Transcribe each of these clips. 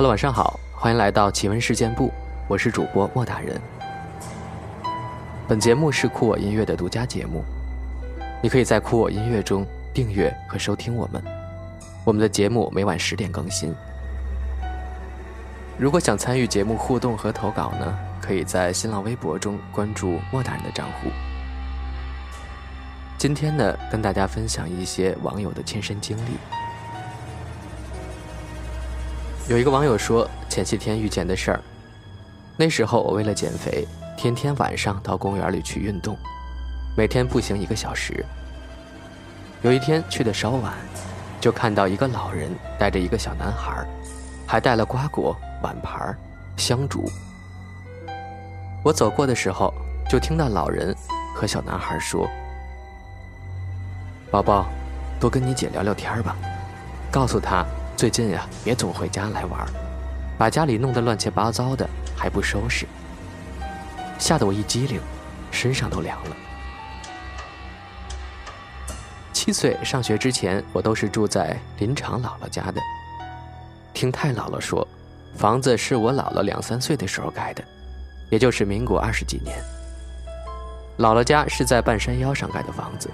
Hello，晚上好，欢迎来到奇闻事件部，我是主播莫大人。本节目是酷我音乐的独家节目，你可以在酷我音乐中订阅和收听我们。我们的节目每晚十点更新。如果想参与节目互动和投稿呢，可以在新浪微博中关注莫大人的账户。今天呢，跟大家分享一些网友的亲身经历。有一个网友说，前些天遇见的事儿。那时候我为了减肥，天天晚上到公园里去运动，每天步行一个小时。有一天去的稍晚，就看到一个老人带着一个小男孩，还带了瓜果、碗盘、香烛。我走过的时候，就听到老人和小男孩说：“宝宝，多跟你姐聊聊天吧，告诉她。”最近呀，别总回家来玩，把家里弄得乱七八糟的，还不收拾，吓得我一激灵，身上都凉了。七岁上学之前，我都是住在林场姥姥家的。听太姥姥说，房子是我姥姥两三岁的时候盖的，也就是民国二十几年。姥姥家是在半山腰上盖的房子，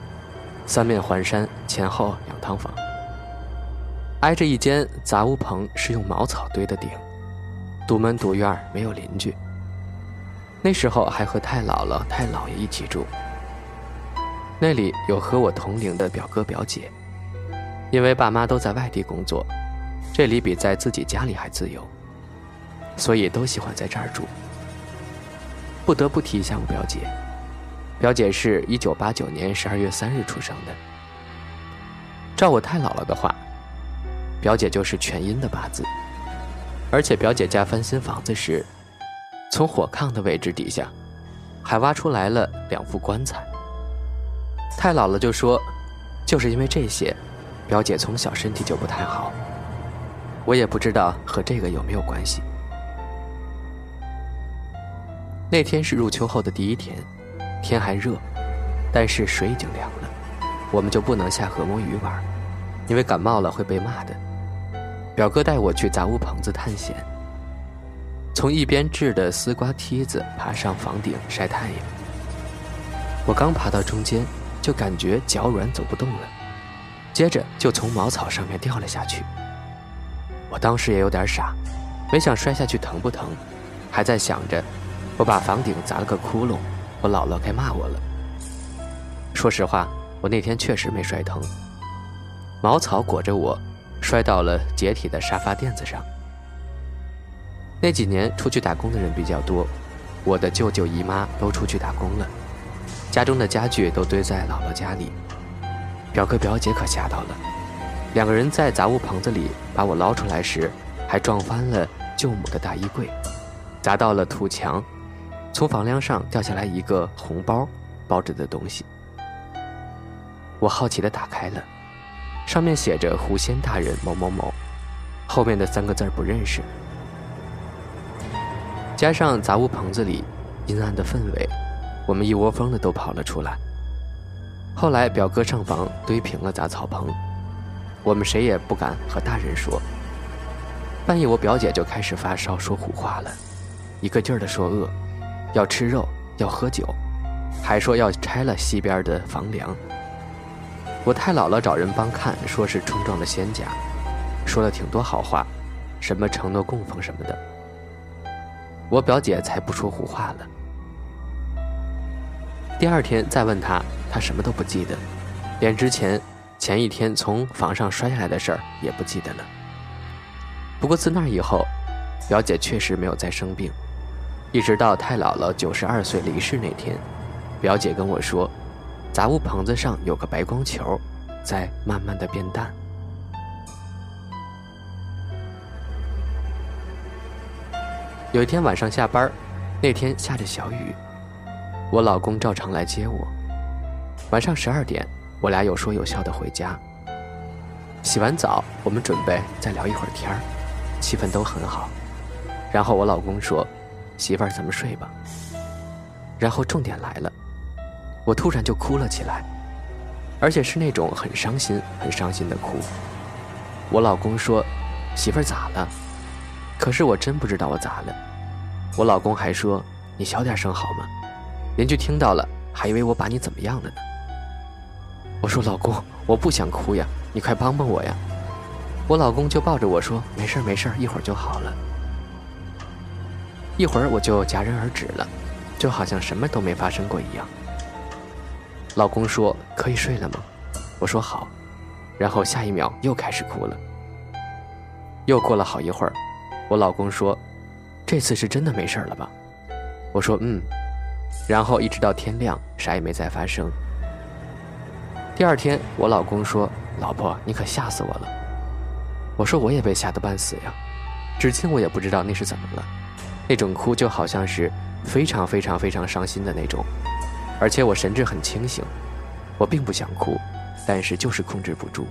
三面环山，前后两套房。挨着一间杂物棚，是用茅草堆的顶，独门独院，没有邻居。那时候还和太姥姥、太姥爷一起住。那里有和我同龄的表哥表姐，因为爸妈都在外地工作，这里比在自己家里还自由，所以都喜欢在这儿住。不得不提一下我表姐，表姐是一九八九年十二月三日出生的。照我太姥姥的话。表姐就是全阴的八字，而且表姐家翻新房子时，从火炕的位置底下，还挖出来了两副棺材。太姥姥就说，就是因为这些，表姐从小身体就不太好。我也不知道和这个有没有关系。那天是入秋后的第一天，天还热，但是水已经凉了，我们就不能下河摸鱼玩，因为感冒了会被骂的。表哥带我去杂物棚子探险，从一边制的丝瓜梯子爬上房顶晒太阳。我刚爬到中间，就感觉脚软走不动了，接着就从茅草上面掉了下去。我当时也有点傻，没想摔下去疼不疼，还在想着我把房顶砸了个窟窿，我姥姥该骂我了。说实话，我那天确实没摔疼，茅草裹着我。摔到了解体的沙发垫子上。那几年出去打工的人比较多，我的舅舅姨妈都出去打工了，家中的家具都堆在姥姥家里。表哥表姐可吓到了，两个人在杂物棚子里把我捞出来时，还撞翻了舅母的大衣柜，砸到了土墙，从房梁上掉下来一个红包包着的东西。我好奇地打开了。上面写着“狐仙大人某某某”，后面的三个字不认识。加上杂物棚子里阴暗的氛围，我们一窝蜂的都跑了出来。后来表哥上房堆平了杂草棚，我们谁也不敢和大人说。半夜我表姐就开始发烧，说胡话了，一个劲儿的说饿，要吃肉，要喝酒，还说要拆了西边的房梁。我太姥姥找人帮看，说是冲撞了仙家，说了挺多好话，什么承诺供奉什么的。我表姐才不说胡话了。第二天再问她，她什么都不记得，连之前前一天从房上摔下来的事儿也不记得了。不过自那以后，表姐确实没有再生病，一直到太姥姥九十二岁离世那天，表姐跟我说。杂物棚子上有个白光球，在慢慢的变淡。有一天晚上下班，那天下着小雨，我老公照常来接我。晚上十二点，我俩有说有笑的回家。洗完澡，我们准备再聊一会儿天儿，气氛都很好。然后我老公说：“媳妇儿，咱们睡吧。”然后重点来了。我突然就哭了起来，而且是那种很伤心、很伤心的哭。我老公说：“媳妇儿咋了？”可是我真不知道我咋了。我老公还说：“你小点声好吗？邻居听到了，还以为我把你怎么样了呢。”我说：“老公，我不想哭呀，你快帮帮我呀！”我老公就抱着我说：“没事没事一会儿就好了。”一会儿我就戛然而止了，就好像什么都没发生过一样。老公说：“可以睡了吗？”我说：“好。”然后下一秒又开始哭了。又过了好一会儿，我老公说：“这次是真的没事了吧？”我说：“嗯。”然后一直到天亮，啥也没再发生。第二天，我老公说：“老婆，你可吓死我了。”我说：“我也被吓得半死呀，至今我也不知道那是怎么了。那种哭就好像是非常非常非常伤心的那种，而且我神志很清醒，我并不想哭，但是就是控制不住。”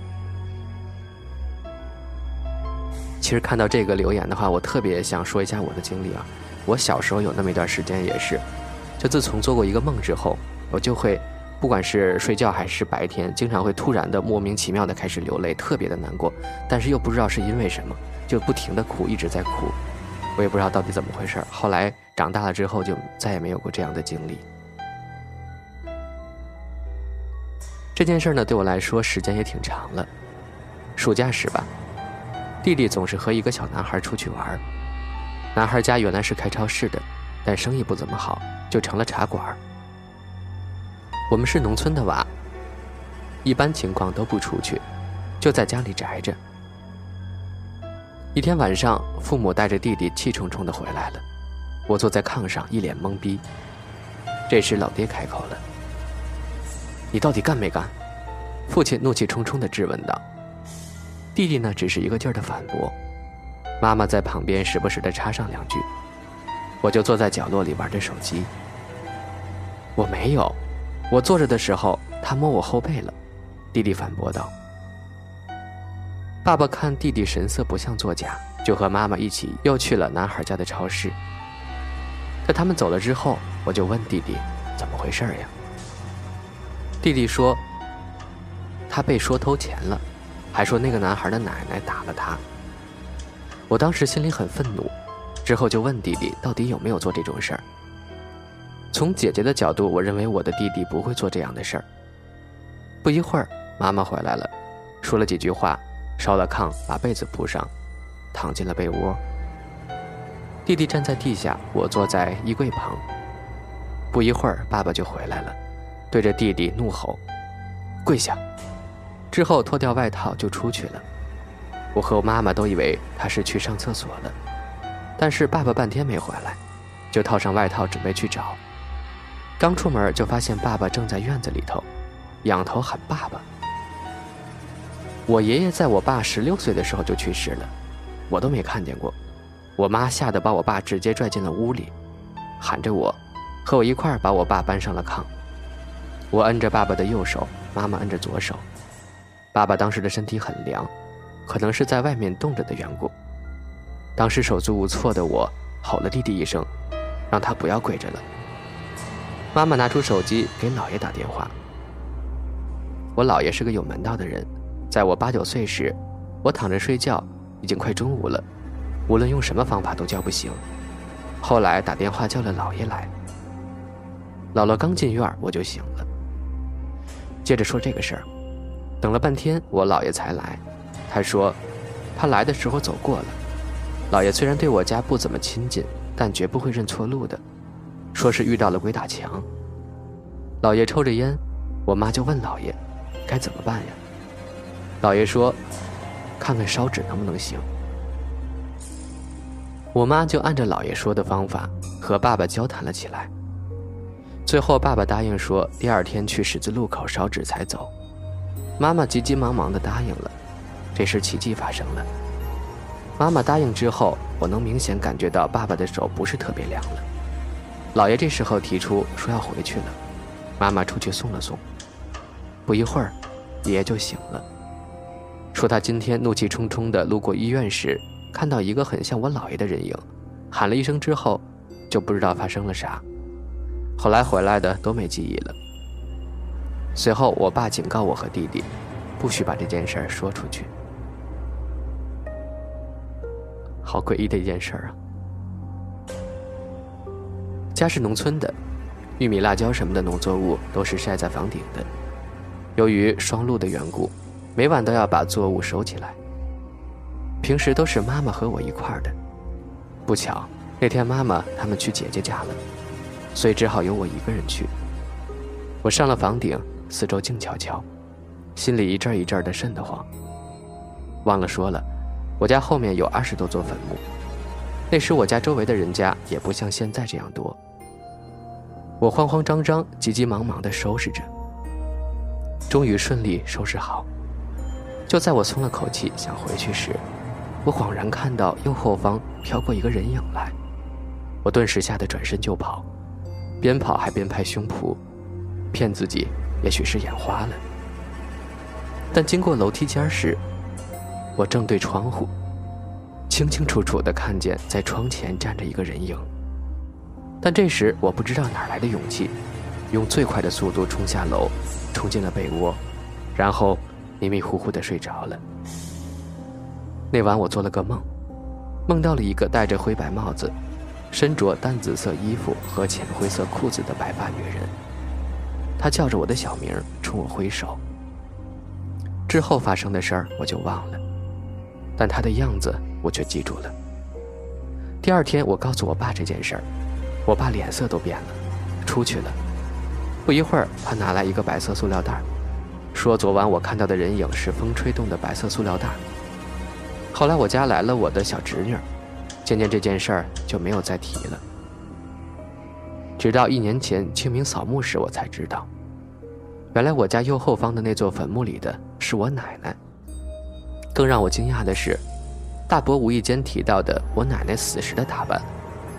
其实看到这个留言的话，我特别想说一下我的经历啊。我小时候有那么一段时间也是，就自从做过一个梦之后，我就会，不管是睡觉还是白天，经常会突然的莫名其妙的开始流泪，特别的难过，但是又不知道是因为什么，就不停的哭，一直在哭，我也不知道到底怎么回事。后来长大了之后，就再也没有过这样的经历。这件事呢，对我来说时间也挺长了，暑假时吧。弟弟总是和一个小男孩出去玩。男孩家原来是开超市的，但生意不怎么好，就成了茶馆。我们是农村的娃，一般情况都不出去，就在家里宅着。一天晚上，父母带着弟弟气冲冲的回来了，我坐在炕上一脸懵逼。这时老爹开口了：“你到底干没干？”父亲怒气冲冲的质问道。弟弟呢，只是一个劲儿的反驳，妈妈在旁边时不时的插上两句，我就坐在角落里玩着手机。我没有，我坐着的时候他摸我后背了，弟弟反驳道。爸爸看弟弟神色不像作假，就和妈妈一起又去了男孩家的超市。在他们走了之后，我就问弟弟怎么回事呀？弟弟说，他被说偷钱了。还说那个男孩的奶奶打了他。我当时心里很愤怒，之后就问弟弟到底有没有做这种事儿。从姐姐的角度，我认为我的弟弟不会做这样的事儿。不一会儿，妈妈回来了，说了几句话，烧了炕，把被子铺上，躺进了被窝。弟弟站在地下，我坐在衣柜旁。不一会儿，爸爸就回来了，对着弟弟怒吼：“跪下！”之后脱掉外套就出去了，我和我妈妈都以为他是去上厕所了，但是爸爸半天没回来，就套上外套准备去找。刚出门就发现爸爸正在院子里头，仰头喊爸爸。我爷爷在我爸十六岁的时候就去世了，我都没看见过。我妈吓得把我爸直接拽进了屋里，喊着我，和我一块把我爸搬上了炕。我摁着爸爸的右手，妈妈摁着左手。爸爸当时的身体很凉，可能是在外面冻着的缘故。当时手足无措的我吼了弟弟一声，让他不要跪着了。妈妈拿出手机给姥爷打电话。我姥爷是个有门道的人，在我八九岁时，我躺着睡觉，已经快中午了，无论用什么方法都叫不醒。后来打电话叫了姥爷来。姥姥刚进院，我就醒了。接着说这个事儿。等了半天，我姥爷才来。他说，他来的时候走过了。姥爷虽然对我家不怎么亲近，但绝不会认错路的。说是遇到了鬼打墙。姥爷抽着烟，我妈就问姥爷，该怎么办呀？姥爷说，看看烧纸能不能行。我妈就按照姥爷说的方法和爸爸交谈了起来。最后，爸爸答应说，第二天去十字路口烧纸才走。妈妈急急忙忙地答应了，这时奇迹发生了。妈妈答应之后，我能明显感觉到爸爸的手不是特别凉了。姥爷这时候提出说要回去了，妈妈出去送了送。不一会儿，爷爷就醒了，说他今天怒气冲冲地路过医院时，看到一个很像我姥爷的人影，喊了一声之后，就不知道发生了啥。后来回来的都没记忆了。随后，我爸警告我和弟弟，不许把这件事儿说出去。好。诡异的一件事儿啊！家是农村的，玉米、辣椒什么的农作物都是晒在房顶的。由于双露的缘故，每晚都要把作物收起来。平时都是妈妈和我一块儿的，不巧那天妈妈他们去姐姐家了，所以只好由我一个人去。我上了房顶，四周静悄悄，心里一阵一阵的瘆得慌。忘了说了，我家后面有二十多座坟墓，那时我家周围的人家也不像现在这样多。我慌慌张张、急急忙忙地收拾着。终于顺利收拾好，就在我松了口气想回去时，我恍然看到右后方飘过一个人影来，我顿时吓得转身就跑，边跑还边拍胸脯，骗自己也许是眼花了。但经过楼梯间时，我正对窗户，清清楚楚地看见在窗前站着一个人影。但这时我不知道哪来的勇气，用最快的速度冲下楼。冲进了被窝，然后迷迷糊糊的睡着了。那晚我做了个梦，梦到了一个戴着灰白帽子、身着淡紫色衣服和浅灰色裤子的白发女人。她叫着我的小名，冲我挥手。之后发生的事儿我就忘了，但她的样子我却记住了。第二天我告诉我爸这件事儿，我爸脸色都变了，出去了。不一会儿，他拿来一个白色塑料袋，说：“昨晚我看到的人影是风吹动的白色塑料袋。”后来我家来了我的小侄女，渐渐这件事儿就没有再提了。直到一年前清明扫墓时，我才知道，原来我家右后方的那座坟墓里的是我奶奶。更让我惊讶的是，大伯无意间提到的我奶奶死时的打扮，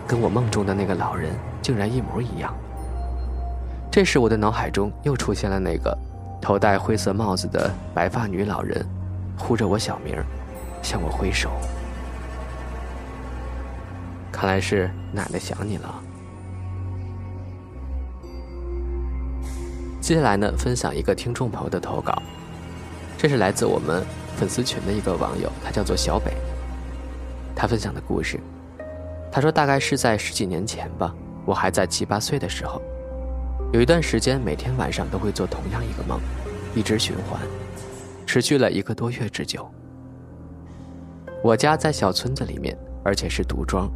跟我梦中的那个老人竟然一模一样。这时，我的脑海中又出现了那个头戴灰色帽子的白发女老人，呼着我小名，向我挥手。看来是奶奶想你了。接下来呢，分享一个听众朋友的投稿，这是来自我们粉丝群的一个网友，他叫做小北。他分享的故事，他说大概是在十几年前吧，我还在七八岁的时候。有一段时间，每天晚上都会做同样一个梦，一直循环，持续了一个多月之久。我家在小村子里面，而且是独庄，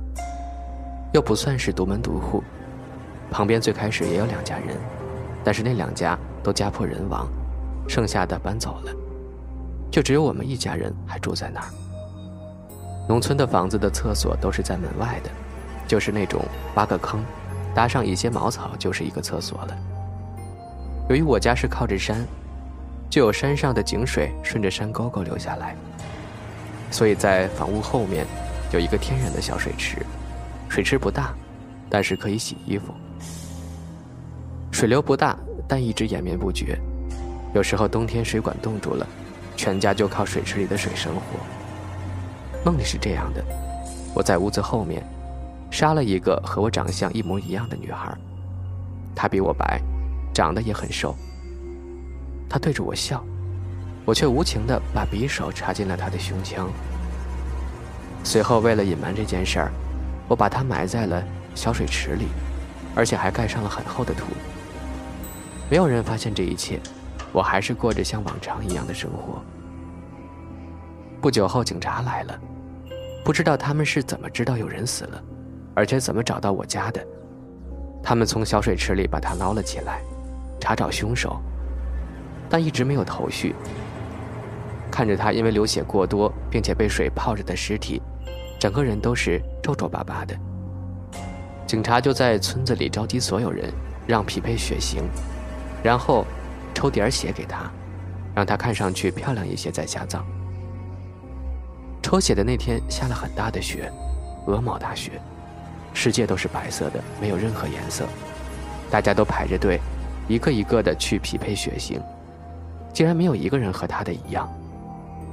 又不算是独门独户。旁边最开始也有两家人，但是那两家都家破人亡，剩下的搬走了，就只有我们一家人还住在那儿。农村的房子的厕所都是在门外的，就是那种挖个坑。搭上一些茅草就是一个厕所了。由于我家是靠着山，就有山上的井水顺着山沟沟流下来，所以在房屋后面有一个天然的小水池，水池不大，但是可以洗衣服。水流不大，但一直延绵不绝。有时候冬天水管冻住了，全家就靠水池里的水生活。梦里是这样的：我在屋子后面。杀了一个和我长相一模一样的女孩，她比我白，长得也很瘦。她对着我笑，我却无情地把匕首插进了她的胸腔。随后，为了隐瞒这件事儿，我把它埋在了小水池里，而且还盖上了很厚的土。没有人发现这一切，我还是过着像往常一样的生活。不久后，警察来了，不知道他们是怎么知道有人死了。而且怎么找到我家的？他们从小水池里把他捞了起来，查找凶手，但一直没有头绪。看着他因为流血过多并且被水泡着的尸体，整个人都是皱皱巴巴的。警察就在村子里召集所有人，让匹配血型，然后抽点血给他，让他看上去漂亮一些再下葬。抽血的那天下了很大的雪，鹅毛大雪。世界都是白色的，没有任何颜色。大家都排着队，一个一个的去匹配血型，竟然没有一个人和他的一样。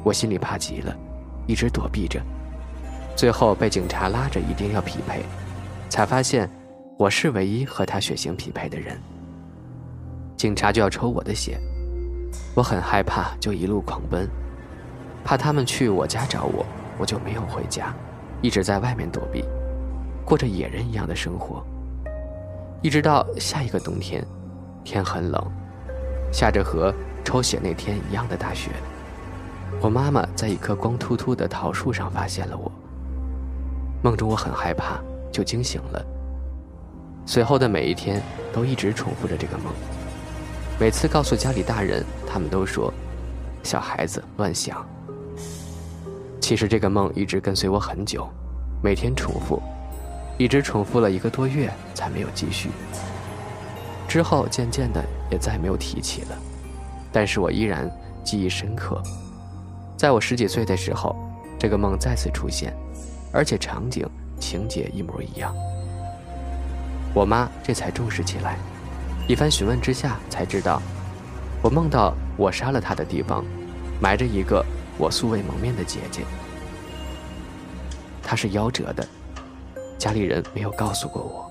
我心里怕极了，一直躲避着。最后被警察拉着，一定要匹配，才发现我是唯一和他血型匹配的人。警察就要抽我的血，我很害怕，就一路狂奔，怕他们去我家找我，我就没有回家。一直在外面躲避，过着野人一样的生活。一直到下一个冬天，天很冷，下着和抽血那天一样的大雪。我妈妈在一棵光秃秃的桃树上发现了我。梦中我很害怕，就惊醒了。随后的每一天都一直重复着这个梦。每次告诉家里大人，他们都说：“小孩子乱想。”其实这个梦一直跟随我很久，每天重复，一直重复了一个多月才没有继续。之后渐渐的也再没有提起了，但是我依然记忆深刻。在我十几岁的时候，这个梦再次出现，而且场景、情节一模一样。我妈这才重视起来，一番询问之下才知道，我梦到我杀了她的地方，埋着一个我素未谋面的姐姐。她是夭折的，家里人没有告诉过我。